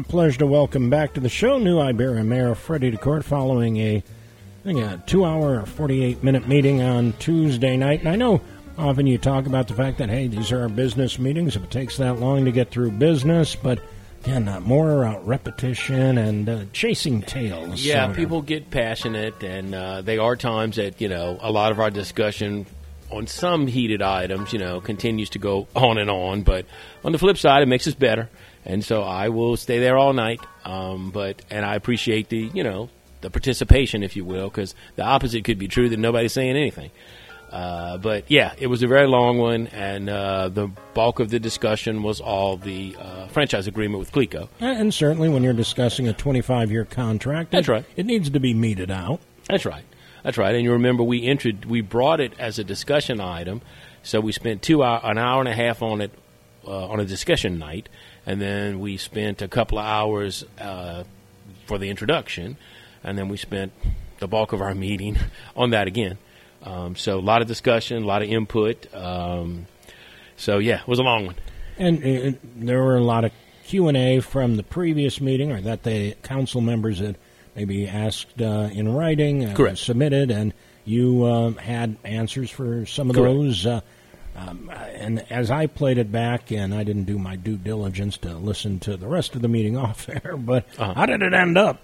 My pleasure to welcome back to the show new Iberia Mayor Freddie DeCourt following a, I think a two hour, 48 minute meeting on Tuesday night. And I know often you talk about the fact that, hey, these are our business meetings. If it takes that long to get through business, but again, uh, more uh, repetition and uh, chasing tails. Yeah, people get passionate, and uh, they are times that, you know, a lot of our discussion on some heated items, you know, continues to go on and on. But on the flip side, it makes us better. And so I will stay there all night. Um, but and I appreciate the you know the participation, if you will, because the opposite could be true that nobody's saying anything. Uh, but yeah, it was a very long one, and uh, the bulk of the discussion was all the uh, franchise agreement with Cleco. And certainly when you're discussing a 25 year contract, That's it- right. It needs to be meted out. That's right. That's right. And you remember we entered, we brought it as a discussion item, so we spent two hour, an hour and a half on it uh, on a discussion night, and then we spent a couple of hours uh, for the introduction, and then we spent the bulk of our meeting on that again. Um, so a lot of discussion, a lot of input. Um, so yeah, it was a long one. And uh, there were a lot of Q and A from the previous meeting, or that the council members had maybe asked uh, in writing, uh, Correct. submitted, and you uh, had answers for some of Correct. those. Uh, um, and as I played it back, and I didn't do my due diligence to listen to the rest of the meeting off air, but Uh-huh. how did it end up?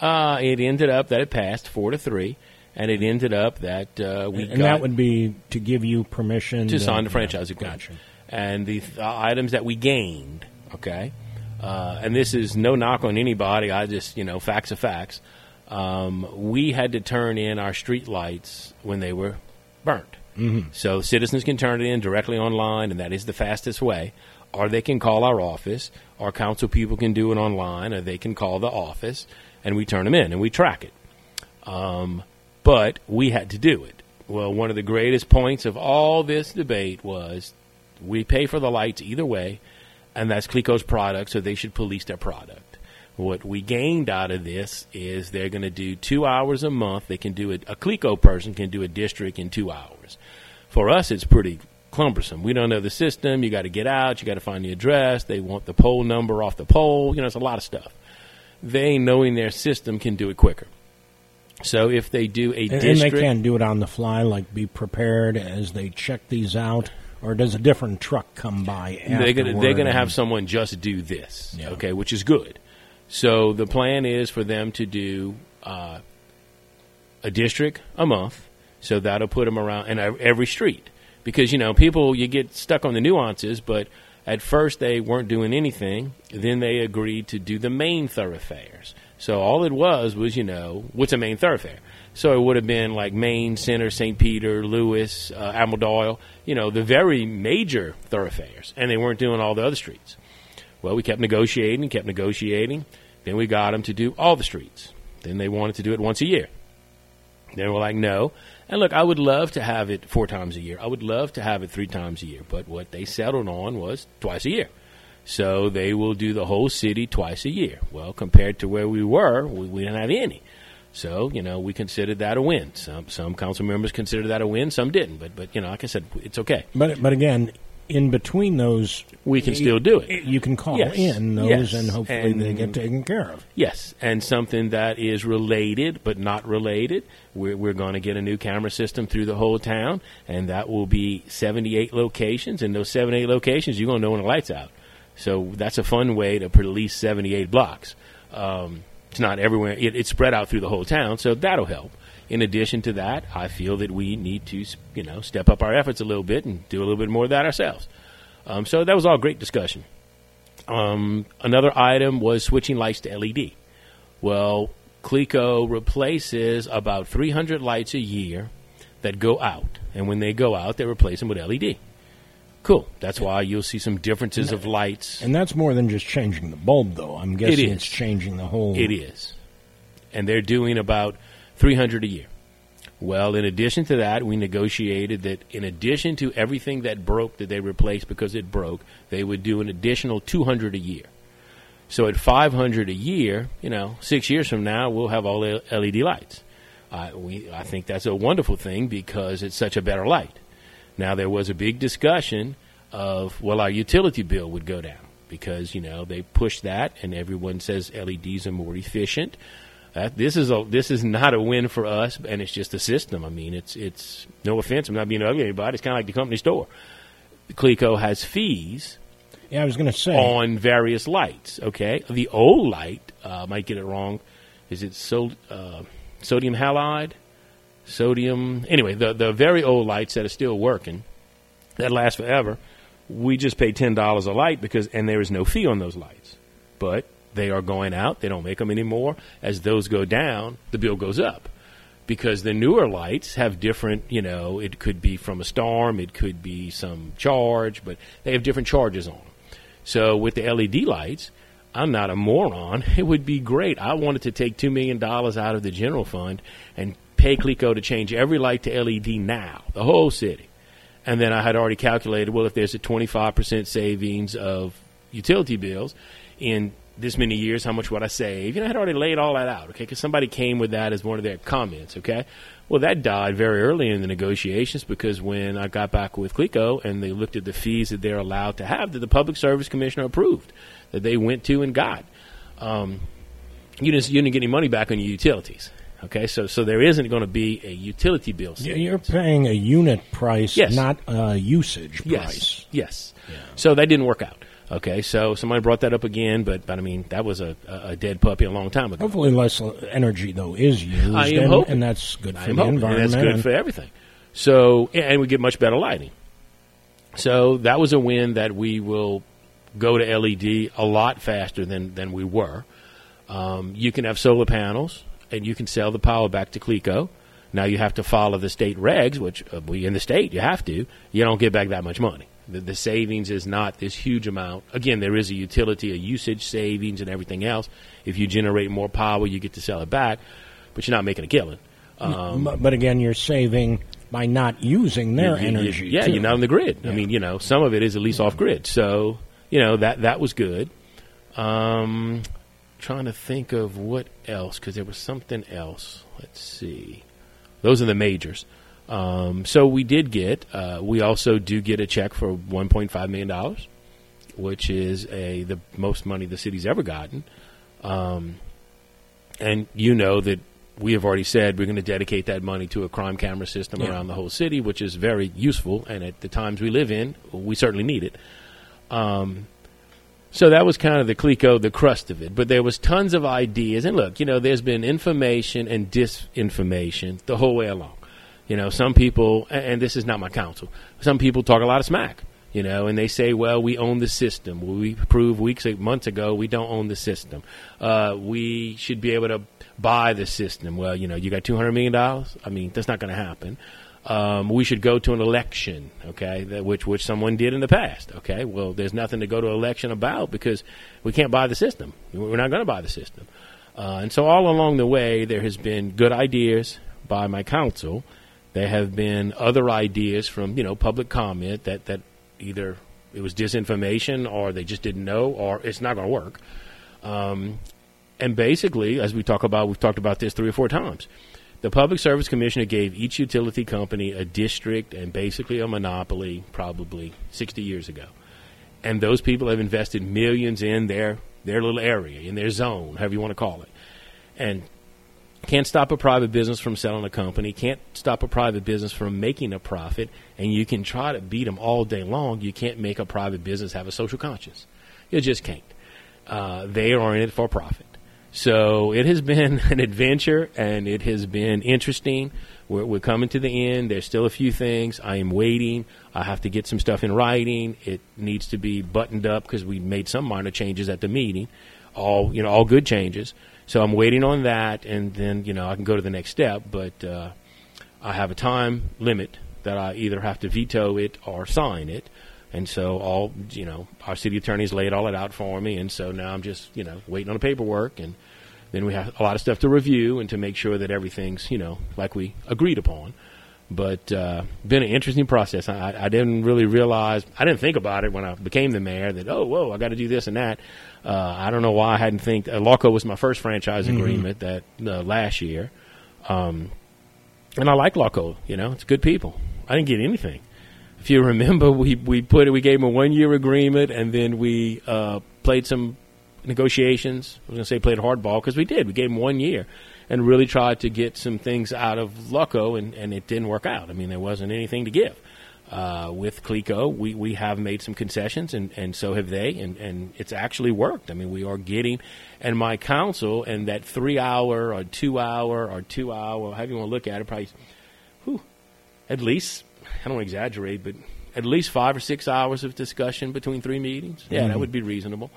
Uh, it ended up that it passed four to three, and it ended up that uh, we and got that would be to give you permission to sign the franchise agreement. Gotcha. And the th- items that we gained, okay, uh, and this is no knock on anybody. I just, you know, facts are facts. Um, we had to turn in our street lights when they were burnt. Mm-hmm. So citizens can turn it in directly online, and that is the fastest way. Or they can call our office, or council people can do it online, or they can call the office, and we turn them in and we track it but we had to do it. Well, one of the greatest points of all this debate was we pay for the lights either way, and that's Cleco's product, so they should police their product. What we gained out of this is they're going to do two hours a month. They can do it. A Cleco person can do a district in two hours. For us, it's pretty cumbersome. We don't know the system. You got to get out. You got to find the address. They want the pole number off the pole. You know, it's a lot of stuff. They, knowing their system, can do it quicker. So if they do a And, and district, they can't do it on the fly, like be prepared as they check these out, or does a different truck come by? they're gonna they're gonna have someone just do this, Yeah. okay, which is good. So the plan is for them to do uh, a district a month, so that'll put them around in every street because you know people you get stuck on the nuances, but at first they weren't doing anything. Then they agreed to do the main thoroughfares. So all it was was you know what's a main thoroughfare. So it would have been like Main Center, St. Peter, Lewis, uh, Admiral Doyle, you know, the very major thoroughfares, and they weren't doing all the other streets. Well, we kept negotiating, kept negotiating. Then we got them to do all the streets. Then they wanted to do it once a year. Then we're like, no. And look, I would love to have it four times a year. I would love to have it three times a year. But what they settled on was twice a year. So they will do the whole city twice a year. Well, compared to where we were, we, we didn't have any. So you know, we considered that a win. Some some council members considered that a win. Some didn't. But but you know, like I said, it's okay. But but again, in between those, We can still do it. You can call Yes. in those, Yes. and hopefully they get taken care of. Yes, and something that is related but not related. We're, we're going to get a new camera system through the whole town, and that will be 78 locations. And those 78 locations, you're going to know when the light's out. So that's a fun way to police 78 blocks. Um, it's not everywhere; it, it's spread out through the whole town, so that'll help. In addition to that, I feel that we need to, you know, step up our efforts a little bit and do a little bit more of that ourselves. Um, so that was all great discussion. Um, another item was switching lights to LED. Well, Cleco replaces about 300 lights a year that go out, and when they go out, they replace them with LED. Cool. That's why you'll see some differences of lights. And that's more than just changing the bulb, though. I'm guessing is. it's changing the whole. It is. And they're doing about 300 a year. Well, in addition to that, we negotiated that in addition to everything that broke that they replaced because it broke, they would do an additional 200 a year. So at 500 a year, you know, six years from now, we'll have all LED lights. Uh, we, I think that's a wonderful thing because it's such a better light. Now, there was a big discussion of, well, our utility bill would go down because you know they push that, and everyone says LEDs are more efficient. Uh, this is a this is not a win for us, and it's just a system. I mean, it's it's no offense. I'm not being ugly to anybody. It's kind of like the company store. Cleco has fees Yeah, I was going to say. on various lights. Okay, the old light uh, might get it wrong. Is it so, uh, sodium halide? Sodium. Anyway, the the very old lights that are still working that last forever. We just pay ten dollars a light because, and there is no fee on those lights. But they are going out. They don't make them anymore. As those go down, the bill goes up because the newer lights have different, you know, it could be from a storm, it could be some charge, but they have different charges on them. So with the LED lights, I'm not a moron. It would be great. I wanted to take $2 million out of the general fund and pay Cleco to change every light to LED now, the whole city. And then I had already calculated, well, if there's a 25% savings of utility bills in this many years, how much would I save? You know, I had already laid all that out, okay? Because somebody came with that as one of their comments, okay? Well, that died very early in the negotiations because when I got back with Cleco and they looked at the fees that they're allowed to have that the Public Service Commissioner approved, that they went to and got, um, you, didn't, you didn't get any money back on your utilities. Okay, so so there isn't going to be a utility bill. Savings. You're paying a unit price, Yes. not a usage Yes. price. Yes. So that didn't work out. Okay, so somebody brought that up again, but but I mean that was a, a dead puppy a long time ago. Hopefully, less energy though is used, I am and, hoping. and that's good for the hoping, and environment. that's good for everything. So and we get much better lighting. So that was a win that we will go to LED a lot faster than than we were. Um, you can have solar panels, and you can sell the power back to Cleco. Now you have to follow the state regs, which uh, we in the state you have to. You don't get back that much money. The, the savings is not this huge amount. Again, there is a utility, a usage savings, and everything else. If you generate more power, you get to sell it back, but you're not making a killing. Um, but again, you're saving by not using their you- you- energy. yeah, too. you're not on the grid. I mean, you know, some of it is at least off grid. So, you know, that that was good. Um, trying to think of what else because there was something else. Let's see. Those are the majors. Um, so we did get. Uh, we also do get a check for 1.5 million dollars, which is a the most money the city's ever gotten. Um, and you know that we have already said we're going to dedicate that money to a crime camera system Yeah. around the whole city, which is very useful. And at the times we live in, we certainly need it. Um, so that was kind of the Cleco, the crust of it. But there was tons of ideas. And look, you know, there's been information and disinformation the whole way along. You know, some people, and this is not my counsel, some people talk a lot of smack. You know, and they say, "Well, we own the system. We proved weeks, months ago, we don't own the system. Uh, we should be able to buy the system." Well, you know, you got two hundred million dollars. I mean, that's not going to happen. Um, we should go to an election, okay, that, which which someone did in the past. Okay, well, there's nothing to go to election about because we can't buy the system. We're not going to buy the system. Uh, and so all along the way, there has been good ideas by my council. There have been other ideas from you know public comment that that either it was disinformation or they just didn't know or it's not going to work. Um, and basically, as we talk about, we've talked about this three or four times. The Public Service Commissioner gave each utility company a district and basically a monopoly probably 60 years ago. And those people have invested millions in their, their little area, in their zone, however you want to call it. And can't stop a private business from selling a company, can't stop a private business from making a profit, and you can try to beat them all day long. You can't make a private business have a social conscience. You just can't. Uh, they are in it for profit. So it has been an adventure and it has been interesting. We're, we're coming to the end. There's still a few things. I am waiting. I have to get some stuff in writing. It needs to be buttoned up because we made some minor changes at the meeting. All you know, all good changes. So I'm waiting on that, and then you know I can go to the next step. But uh, I have a time limit that I either have to veto it or sign it. And so all you know, our city attorneys laid all it out for me, and so now I'm just you know waiting on the paperwork, and then we have a lot of stuff to review and to make sure that everything's you know like we agreed upon. But uh, been an interesting process. I, I didn't really realize, I didn't think about it when I became the mayor that oh whoa I got to do this and that. Uh, I don't know why I hadn't think. Uh, was my first franchise agreement that uh, last year, um, and I like Lawco. You know, it's good people. I didn't get anything if you remember, we we put we gave them a one year agreement, and then we uh, played some negotiations. I was going to say played hardball because we did. We gave them one year, and really tried to get some things out of Lucco, and, and it didn't work out. I mean, there wasn't anything to give. Uh, with Cleco, we, we have made some concessions, and, and so have they, and, and it's actually worked. I mean, we are getting, and my counsel, and that three hour or two hour or two hour, however you want to look at it, probably, whew, at least, I don't exaggerate, but at least five or six hours of discussion between three meetings. Yeah, mm-hmm. that would be reasonable.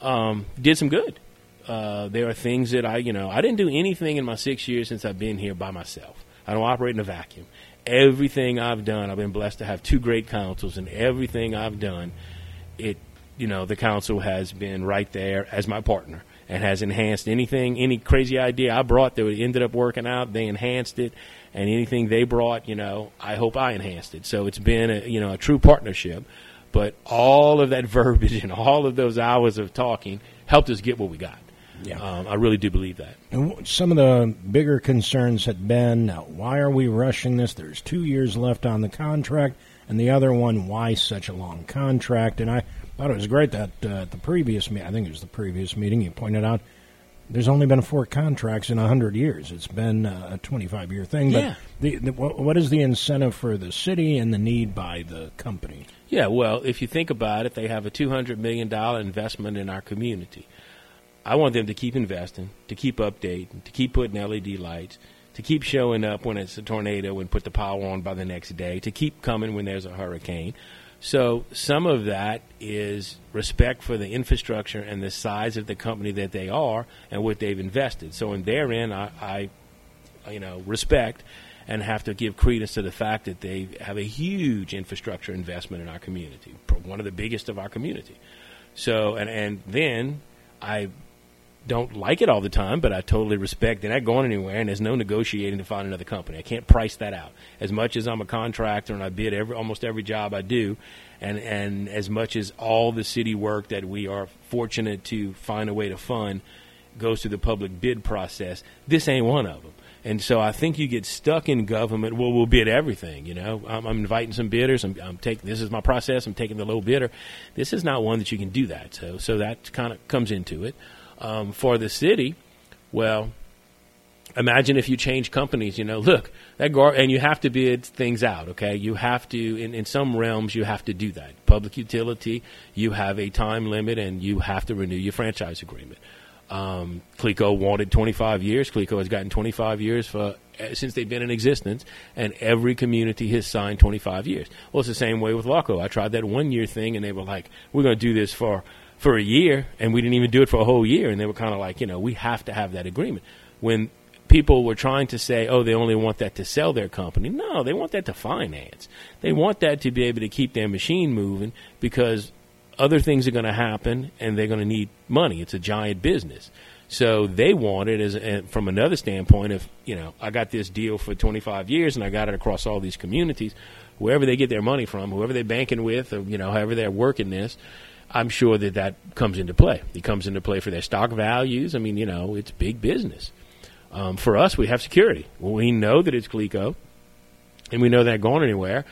Um, did some good. Uh, there are things that I, you know, I didn't do anything in my six years since I've been here by myself. I don't operate in a vacuum everything I've done, I've been blessed to have two great councils, and everything I've done, it you know the council has been right there as my partner and has enhanced anything, any crazy idea I brought that ended up working out. They enhanced it, and anything they brought, you know, I hope I enhanced it. So it's been a you know a true partnership. But all of that verbiage and all of those hours of talking helped us get what we got. Yeah. Um, I really do believe that. And some of the bigger concerns had been now, why are we rushing this? There's two years left on the contract. And the other one, why such a long contract? And I thought it was great that uh, at the previous meeting, I think it was the previous meeting, you pointed out there's only been four contracts in 100 years. It's been uh, a 25 year thing. But yeah. the, the, what is the incentive for the city and the need by the company? Yeah, well, if you think about it, they have a $200 million investment in our community. I want them to keep investing, to keep updating, to keep putting LED lights, to keep showing up when it's a tornado and put the power on by the next day, to keep coming when there's a hurricane. So some of that is respect for the infrastructure and the size of the company that they are and what they've invested. So in therein, I, I you know, respect and have to give credence to the fact that they have a huge infrastructure investment in our community, one of the biggest of our community. So and and then I don't like it all the time, but I totally respect. They're not going anywhere, and there's no negotiating to find another company. I can't price that out. As much as I'm a contractor and I bid every almost every job I do, and and as much as all the city work that we are fortunate to find a way to fund goes through the public bid process, this ain't one of them. And so I think you get stuck in government. Well, we'll bid everything. You know, I'm, I'm inviting some bidders. I'm, I'm, taking this is my process. I'm taking the low bidder. This is not one that you can do that. So so that kind of comes into it um, for the city, well, imagine if you change companies. You know, look that gar- and you have to bid things out. Okay, you have to in, in some realms you have to do that. Public utility, you have a time limit, and you have to renew your franchise agreement. Um, Cleco wanted 25 years. Cleco has gotten 25 years for eh, since they've been in existence, and every community has signed 25 years. Well, it's the same way with Lucco. I tried that one year thing, and they were like, "We're going to do this for for a year, and we didn't even do it for a whole year. And they were kind of like, you know, we have to have that agreement. When people were trying to say, oh, they only want that to sell their company. No, they want that to finance. They want that to be able to keep their machine moving because other things are going to happen and they're going to need money. It's a giant business. So they want it as from another standpoint. If you know, I got this deal for 25 years and I got it across all these communities, wherever they get their money from, whoever they're banking with, or you know, however they're working this, I'm sure that that comes into play. It comes into play for their stock values. I mean, you know, it's big business. Um, for us, we have security. We know that it's Cleco, and we know they're going anywhere,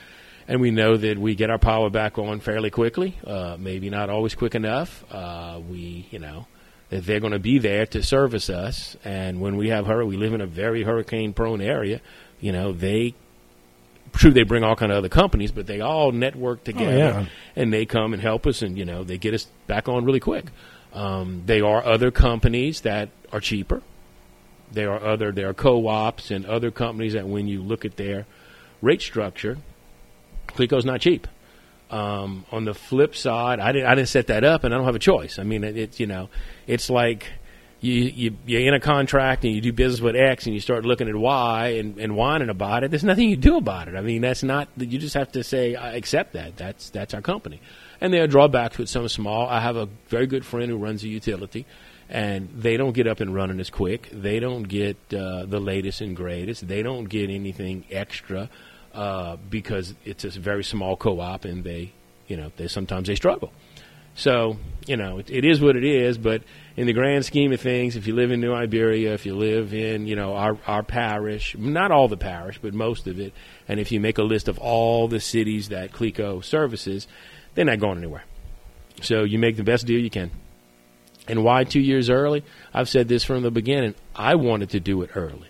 and we know that we get our power back on fairly quickly. Uh, maybe not always quick enough. Uh, we, you know, that they're going to be there to service us, and when we have her, we live in a very hurricane-prone area. You know, they true they bring all kind of other companies, but they all network oh, together, oh, yeah. and they come and help us, and you know they get us back on really quick. Um, they are other companies that are cheaper. There are other there are co-ops and other companies that when you look at their rate structure, Cleco's not cheap. Um, on the flip side, I didn't I didn't set that up, and I don't have a choice. I mean, it's it, you know, it's like you, you you're in a contract and you do business with X and you start looking at Y and, and whining about it. There's nothing you do about it. I mean, that's not. You just have to say I accept that. That's that's our company. And there are drawbacks with some small. I have a very good friend who runs a utility, and they don't get up and running as quick. They don't get uh, the latest and greatest. They don't get anything extra uh, because it's a very small co-op, and they, you know, they sometimes they struggle. So you know, it, it is what it is. But in the grand scheme of things, if you live in New Iberia, if you live in you know our our parish, not all the parish, but most of it, and if you make a list of all the cities that Cleco services, they're not going anywhere. So you make the best deal you can. And why two years early? I've said this from the beginning. I wanted to do it early.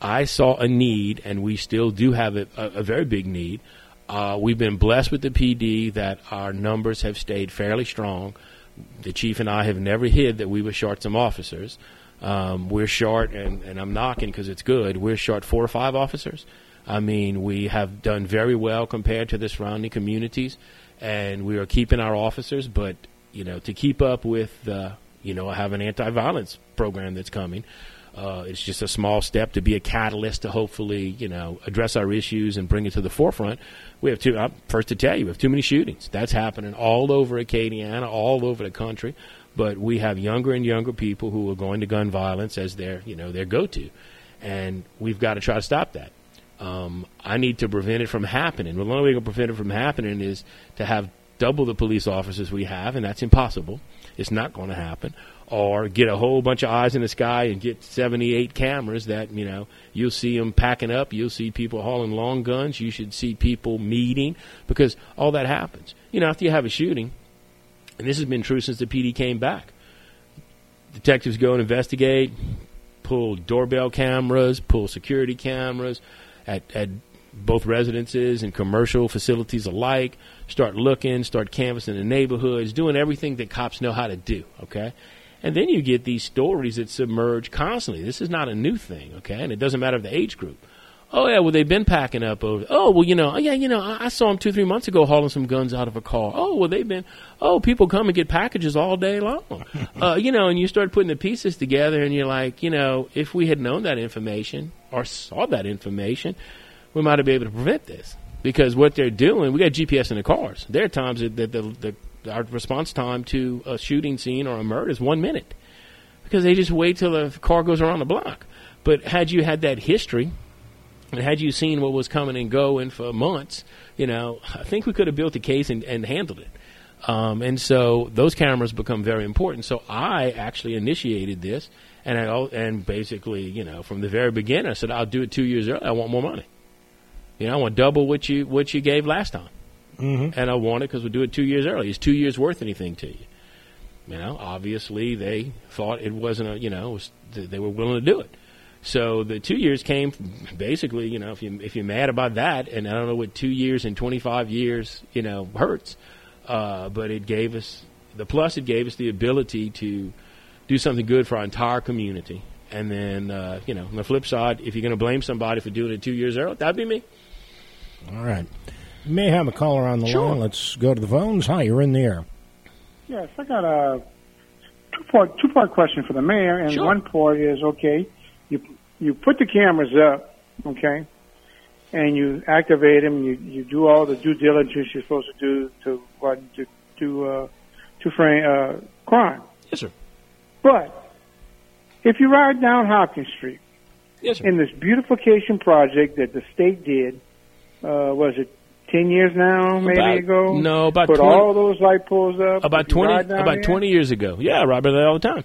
I saw a need, and we still do have a, a, a very big need. Uh, we've been blessed with the PD that our numbers have stayed fairly strong. The chief and I have never hid that we were short some officers. Um, we're short, and, and I'm knocking because it's good. We're short four or five officers. I mean, we have done very well compared to the surrounding communities, and we are keeping our officers. But you know, to keep up with uh, you know, I have an anti-violence program that's coming. Uh, it's just a small step to be a catalyst to hopefully, you know, address our issues and bring it to the forefront. We have two. I'm first to tell you, we have too many shootings. That's happening all over Acadiana, all over the country. But we have younger and younger people who are going to gun violence as their, you know, their go-to, and we've got to try to stop that. Um, I need to prevent it from happening. Well, the only way to prevent it from happening is to have double the police officers we have, and that's impossible. It's not going to happen. Or get a whole bunch of eyes in the sky and get 78 cameras that, you know, you'll see them packing up. You'll see people hauling long guns. You should see people meeting because all that happens. You know, after you have a shooting, and this has been true since the PD came back, detectives go and investigate, pull doorbell cameras, pull security cameras at, at both residences and commercial facilities alike, start looking, start canvassing the neighborhoods, doing everything that cops know how to do, okay? And then you get these stories that submerge constantly. This is not a new thing, okay? And it doesn't matter the age group. Oh yeah, well they've been packing up over. Oh well, you know, oh, yeah, you know, I, I saw them two, three months ago hauling some guns out of a car. Oh well, they've been. Oh, people come and get packages all day long. uh, you know, and you start putting the pieces together, and you're like, you know, if we had known that information or saw that information, we might have been able to prevent this because what they're doing, we got GPS in the cars. There are times that the, the, the, our response time to a shooting scene or a murder is one minute because they just wait till the car goes around the block. But had you had that history, and had you seen what was coming and going for months, you know, I think we could have built a case and, and handled it. Um, and so those cameras become very important. So I actually initiated this, and I and basically, you know, from the very beginning, I said I'll do it two years early. I want more money. You know, I want double what you what you gave last time, Mm-hmm. and I want it because we do it two years early. Is two years worth anything to you? You know, obviously they thought it wasn't a you know was, they were willing to do it. So the two years came basically. You know, if you if you're mad about that, and I don't know what two years and 25 years you know hurts, uh, but it gave us the plus. It gave us the ability to do something good for our entire community. And then, uh, you know, on the flip side, if you're going to blame somebody for doing it two years early, that'd be me. All right. You may have a caller on the Sure. line. Let's go to the phones. Hi, you're in the air. Yes, I got a two part two part question for the mayor, and Sure. one part is okay. You you put the cameras up, okay, and you activate them. You you do all the due diligence you're supposed to do to what to to uh, to frame uh, crime. Yes, sir. But if you ride down Hopkins Street Yes, sir. in this beautification project that the state did, uh, was it ten years now, maybe About- ago? no, about put 20 all those light poles up. About twenty about there- twenty years ago. Yeah, Robert, that all the time.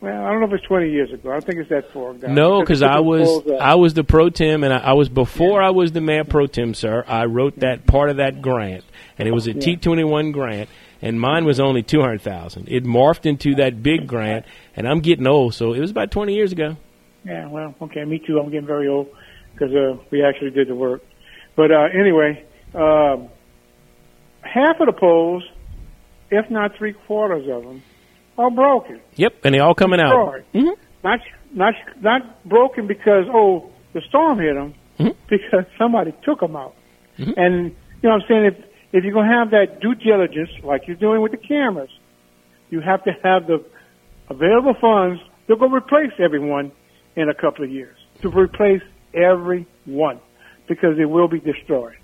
Well, I don't know if it's 20 years ago. I don't think it's that far ago. No, because I was. I was the pro tem, and I, I was before I was the mayor pro tem, sir. I wrote that part of that grant, and it was a T twenty one grant, and mine was only two hundred thousand. It morphed into that big grant, and I'm getting old, so it was about twenty years ago. Yeah, well, okay, me too. I'm getting very old because uh, we actually did the work. But uh, anyway, um, half of the poles, if not three quarters of them, are broken. Yep, and they all coming out. Destroyed. Mhm. Not not not broken because oh the storm hit them, Mhm. because somebody took them out. Mhm. And you know what I'm saying if if you're gonna have that due diligence like you're doing with the cameras, you have to have the available funds to go replace everyone in a couple of years. To replace every one because it will be destroyed.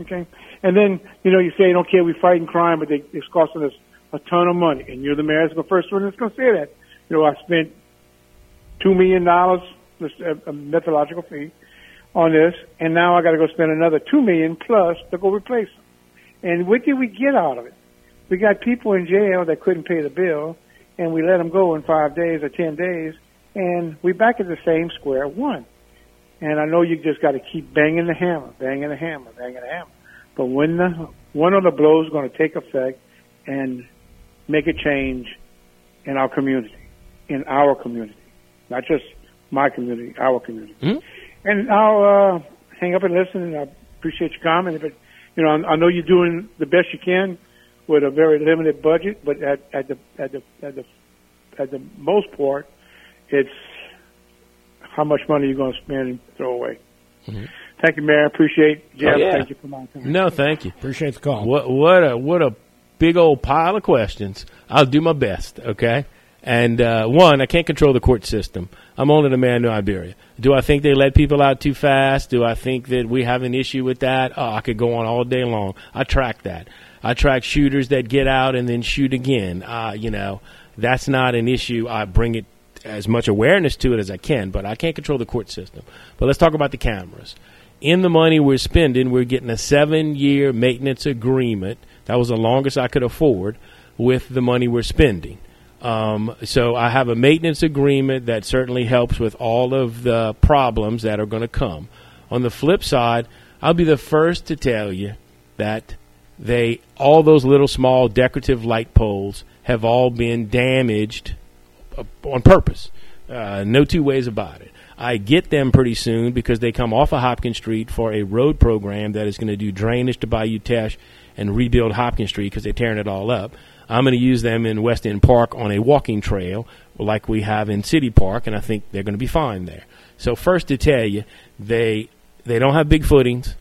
Okay? And then, you know, you say, okay, we're fighting crime, but they, it's costing us a ton of money. And you're the mayor, the first one that's going to say that. You know, I spent $2 million, this, uh, a, methodological fee, on this, and now I got to go spend another 2 million plus to go replace them. And what did we get out of it? we got people in jail that couldn't pay the bill, and we let them go in five days or ten days, and we back at the same square one. And I know you just got to keep banging the hammer, banging the hammer, banging the hammer. But when the one of the blows is going to take effect and make a change in our community, in our community, not just my community, our community. Mm-hmm. And I'll uh, hang up and listen. And I appreciate your comment, but you know, I, I know you're doing the best you can with a very limited budget. But at, at the at the at the at the most part, it's how much money you're going to spend and throw away. Mm-hmm. Thank you, Mayor. I appreciate Jeff. Oh, yeah. Thank you for my time. No, thank you. Appreciate the call. What what a what a big old pile of questions. I'll do my best. Okay. And uh, one, I can't control the court system. I'm only the man in Iberia. Do I think they let people out too fast? Do I think that we have an issue with that? Oh, I could go on all day long. I track that. I track shooters that get out and then shoot again. Uh, you know, that's not an issue. I bring it as much awareness to it as I can, but I can't control the court system. But let's talk about the cameras. In the money we're spending, we're getting a seven year maintenance agreement. That was the longest I could afford with the money we're spending. Um, so I have a maintenance agreement that certainly helps with all of the problems that are going to come. On the flip side, I'll be the first to tell you that they all those little small decorative light poles have all been damaged on purpose. Uh, no two ways about it. I get them pretty soon because they come off of Hopkins Street for a road program that is going to do drainage to Bayou Teche and rebuild Hopkins Street because they're tearing it all up. I'm going to use them in West End Park on a walking trail like we have in City Park, and I think they're going to be fine there. So first to tell you, they they don't have big footings.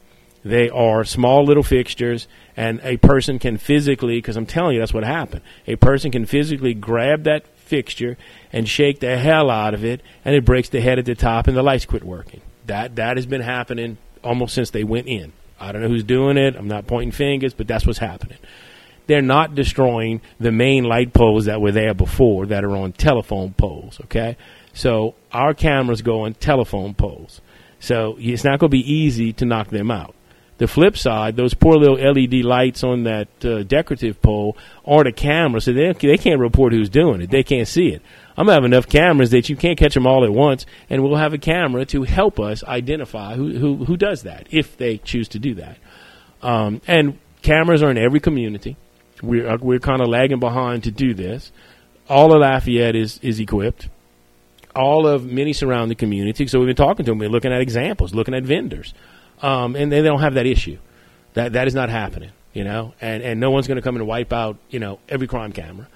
They are small little fixtures, and a person can physically, because I'm telling you, that's what happened. A person can physically grab that fixture and shake the hell out of it, and it breaks the head at the top, and the lights quit working. That that has been happening almost since they went in. I don't know who's doing it. I'm not pointing fingers, but that's what's happening. They're not destroying the main light poles that were there before that are on telephone poles. Okay, so our cameras go on telephone poles. So it's not going to be easy to knock them out. The flip side, those poor little LED lights on that uh, decorative pole aren't a camera, so they, they can't report who's doing it. They can't see it. I'm gonna have enough cameras that you can't catch them all at once, and we'll have a camera to help us identify who who, who does that if they choose to do that. Um, and cameras are in every community. We're we're kind of lagging behind to do this. All of Lafayette is is equipped. All of many surrounding communities. So we've been talking to them. We're looking at examples, looking at vendors, um, and they don't have that issue. That that is not happening. You know, and and no one's going to come and wipe out you know every crime camera.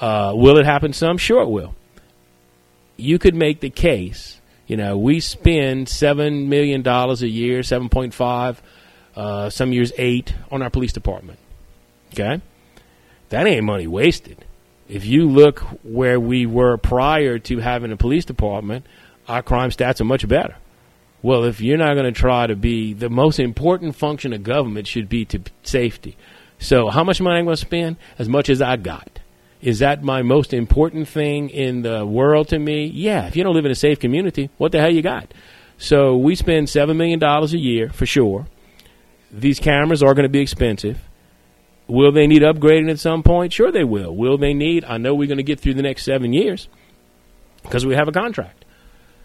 Uh, will it happen some? Sure, it will. You could make the case. You know, we spend seven million dollars a year, seven point five, uh, some years eight, on our police department. Okay, that ain't money wasted. If you look where we were prior to having a police department, our crime stats are much better. Well, if you're not going to try to be the most important function of government should be to safety. So, how much money I'm going to spend? As much as I got. Is that my most important thing in the world to me? Yeah. If you don't live in a safe community, what the hell you got? So we spend seven million dollars a year for sure. These cameras are going to be expensive. Will they need upgrading at some point? Sure, they will. Will they need? I know we're going to get through the next seven years because we have a contract,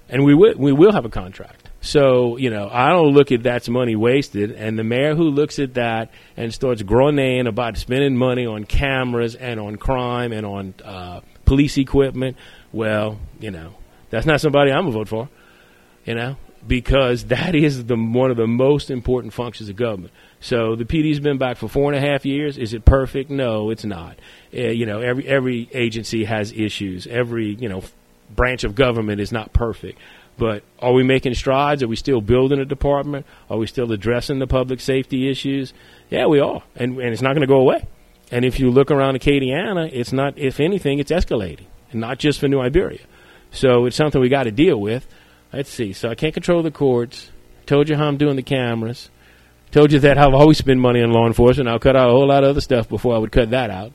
and we will. We will have a contract. So you know, I don't look at that's money wasted. And the mayor who looks at that and starts groaning about spending money on cameras and on crime and on uh, police equipment, well, you know, that's not somebody I'm gonna vote for. You know, because that is the one of the most important functions of government. So the PD's been back for four and a half years. Is it perfect? No, it's not. Uh, you know, every every agency has issues. Every you know branch of government is not perfect. But are we making strides? Are we still building a department? Are we still addressing the public safety issues? Yeah, we are, and and it's not going to go away. And if you look around Acadiana, it's not. If anything, it's escalating, and not just for New Iberia. So it's something we got to deal with. Let's see. So I can't control the courts. Told you how I'm doing the cameras. Told you that I've always spent money on law enforcement. I'll cut out a whole lot of other stuff before I would cut that out.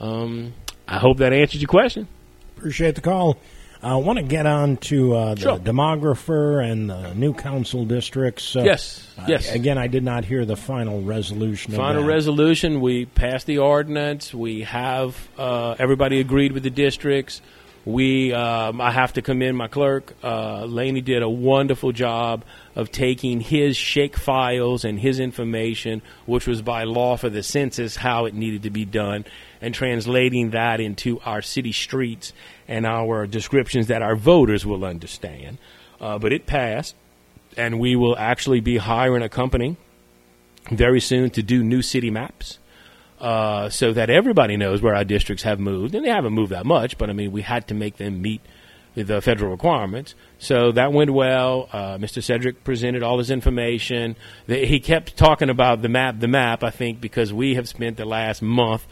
Um, I hope that answers your question. Appreciate the call. I want to get on to uh, the Sure. demographer and the new council districts. Uh, Yes, yes. again, I did not hear the final resolution. Final resolution. We passed the ordinance. We have uh, everybody agreed with the districts. We, um, I have to commend my clerk. Uh, Laney did a wonderful job of taking his shape files and his information, which was by law for the census, how it needed to be done, and translating that into our city streets and our descriptions that our voters will understand. Uh, but it passed, and we will actually be hiring a company very soon to do new city maps uh, so that everybody knows where our districts have moved. And they haven't moved that much, but I mean, we had to make them meet the federal requirements. So that went well. Uh, Mr. Cedric presented all his information. He kept talking about the map, the map, I think, because we have spent the last month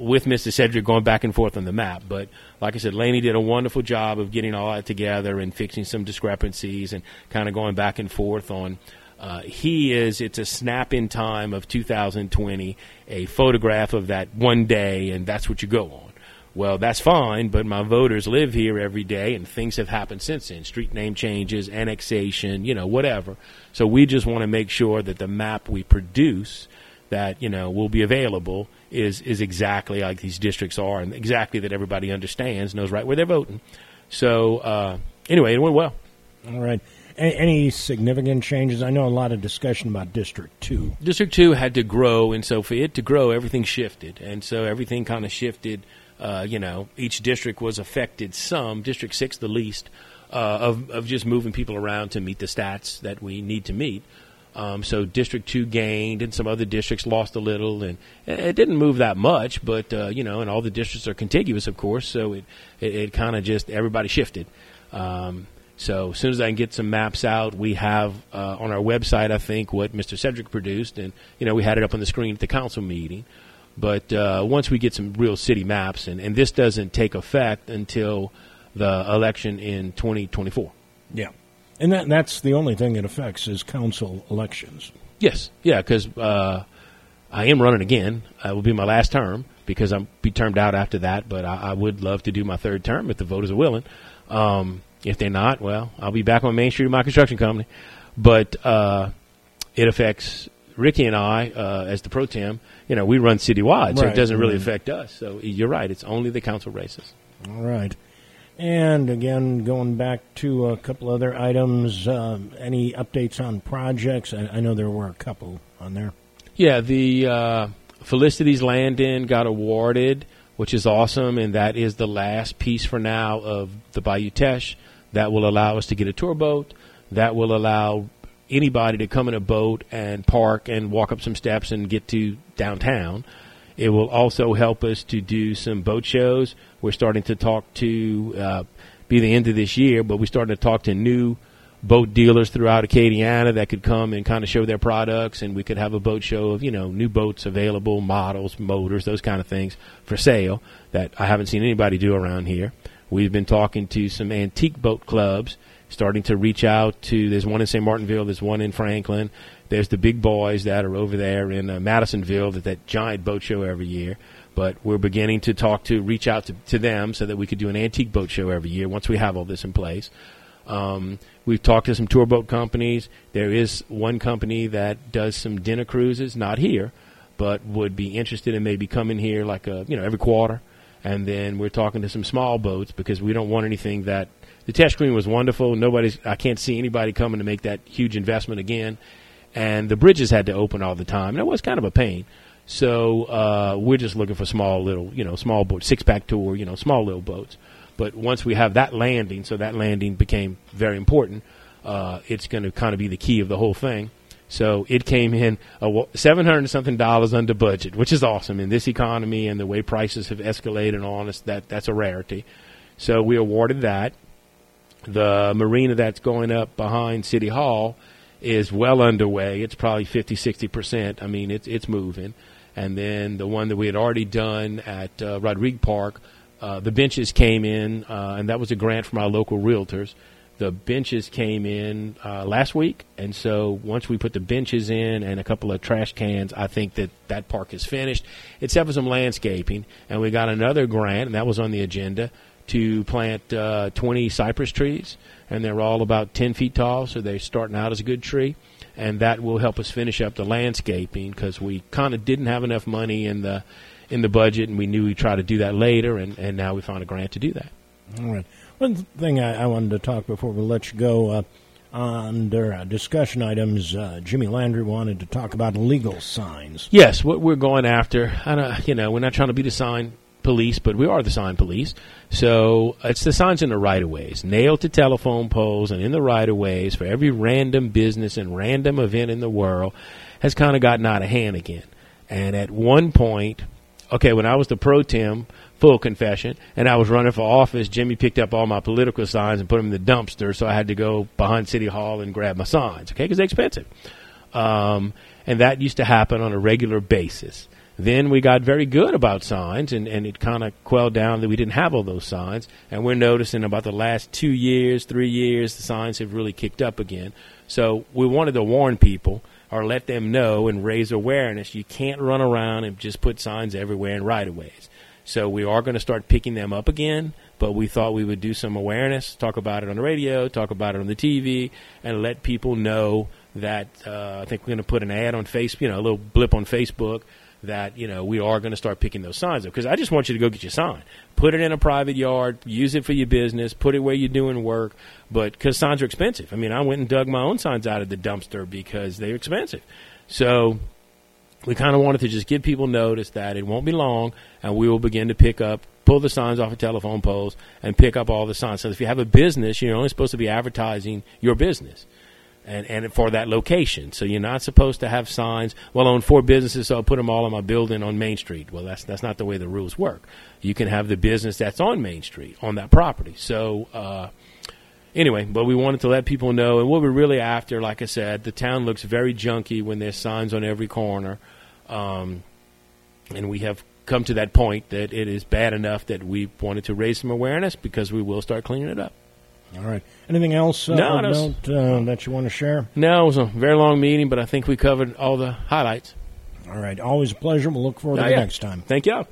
with Mr. Cedric going back and forth on the map. But like I said, Laney did a wonderful job of getting all that together and fixing some discrepancies and kind of going back and forth on. Uh, he is, it's a snap in time of 2020, a photograph of that one day, and that's what you go on. Well, that's fine, but my voters live here every day, and things have happened since then. Street name changes, annexation, you know, whatever. So we just want to make sure that the map we produce that, you know, will be available is, is exactly like these districts are and exactly that everybody understands, knows right where they're voting. So, uh, anyway, it went well. All right. A- any significant changes? I know a lot of discussion about District 2. District 2 had to grow, and so for it to grow, everything shifted. And so everything kind of shifted. Uh, you know, each district was affected some, District 6 the least, uh, of, of just moving people around to meet the stats that we need to meet. Um, so District 2 gained, and some other districts lost a little, and it it didn't move that much, but, uh, you know, and all the districts are contiguous, of course, so it, it, it kind of just, everybody shifted. Um, so as soon as I can get some maps out, we have uh, on our website, I think, what Mr. Cedric produced, and you know we had it up on the screen at the council meeting. But uh, once we get some real city maps, and, and this doesn't take effect until the election in 2024. Yeah. And that, that's the only thing it affects is council elections. Yes, yeah, because uh, I am running again. Uh, will be my last term because I'm be termed out after that. But I, I would love to do my third term if the voters are willing. Um, if they're not, well, I'll be back on Main Street of my construction company. But uh, it affects Ricky and I uh, as the pro tem. You know, we run citywide, so Right, it doesn't really right. affect us. So you're right; it's only the council races. All right. And again, going back to a couple other items, um, any updates on projects? I, I know there were a couple on there. Yeah, the uh, Felicity's Landing got awarded, which is awesome, and that is the last piece for now of the Bayou Teche. That will allow us to get a tour boat. That will allow anybody to come in a boat and park and walk up some steps and get to downtown. It will also help us to do some boat shows. We're starting to talk to uh, be the end of this year, but we're starting to talk to new boat dealers throughout Acadiana that could come and kind of show their products, and we could have a boat show of you know new boats available, models, motors, those kind of things for sale that I haven't seen anybody do around here. We've been talking to some antique boat clubs, starting to reach out to. There's one in St. Martinville. There's one in Franklin. There's the big boys that are over there in uh, Madisonville. That that giant boat show every year. But we're beginning to talk to, reach out to, to them so that we could do an antique boat show every year once we have all this in place. Um, we've talked to some tour boat companies. There is one company that does some dinner cruises, not here, but would be interested in maybe coming here like a, you know every quarter. And then we're talking to some small boats because we don't want anything that the test screen was wonderful. Nobody's I can't see anybody coming to make that huge investment again. And the bridges had to open all the time. And it was kind of a pain. So uh, we're just looking for small little, you know, small boat, six pack tour, you know, small little boats. But once we have that landing, so that landing became very important. Uh, it's going to kind of be the key of the whole thing. So it came in uh, seven hundred something dollars under budget, which is awesome in this economy and the way prices have escalated and all. That that's a rarity. So we awarded that. The marina that's going up behind City Hall is well underway. It's probably 50, 60 percent. I mean, it's it's moving. And then the one that we had already done at uh, Rodrigue Park, uh, the benches came in, uh, and that was a grant from our local realtors. The benches came in uh, last week, and so once we put the benches in and a couple of trash cans, I think that that park is finished, except for some landscaping. And we got another grant, and that was on the agenda to plant uh, 20 cypress trees, and they're all about 10 feet tall, so they're starting out as a good tree. And that will help us finish up the landscaping because we kind of didn't have enough money in the in the budget, and we knew we'd try to do that later, and, and now we found a grant to do that. All right. One thing I, I wanted to talk before we let you go. Uh, under uh, discussion items, uh, Jimmy Landry wanted to talk about legal signs. Yes, what we're going after, I don't, you know, we're not trying to be the sign police, but we are the sign police. So it's the signs in the right of ways, nailed to telephone poles and in the right of ways for every random business and random event in the world has kind of gotten out of hand again. And at one point, okay, when I was the pro tem, full confession, and I was running for office, Jimmy picked up all my political signs and put them in the dumpster, so I had to go behind City Hall and grab my signs, okay, because they're expensive. Um, and that used to happen on a regular basis. Then we got very good about signs, and, and it kind of quelled down that we didn't have all those signs. And we're noticing about the last two years, three years, the signs have really kicked up again. So we wanted to warn people or let them know and raise awareness. You can't run around and just put signs everywhere in right of ways. So we are going to start picking them up again, but we thought we would do some awareness, talk about it on the radio, talk about it on the TV, and let people know that uh, I think we're going to put an ad on Facebook, you know, a little blip on Facebook that you know we are going to start picking those signs up because I just want you to go get your sign, put it in a private yard, use it for your business, put it where you're doing work. But because signs are expensive, I mean, I went and dug my own signs out of the dumpster because they're expensive. So we kind of wanted to just give people notice that it won't be long, and we will begin to pick up, pull the signs off of telephone poles, and pick up all the signs. So if you have a business, you're only supposed to be advertising your business. And, and for that location, so you're not supposed to have signs. Well, I own four businesses, so I'll put them all in my building on Main Street. Well, that's that's not the way the rules work. You can have the business that's on Main Street on that property. So uh, anyway, but we wanted to let people know, and what we're really after, like I said, the town looks very junky when there's signs on every corner, um, and we have come to that point that it is bad enough that we wanted to raise some awareness because we will start cleaning it up. All right. Anything else uh, No, of no, note, uh, that you want to share? No, it was a very long meeting, but I think we covered all the highlights. All right. Always a pleasure. We'll look forward to Oh, the next time. Thank you.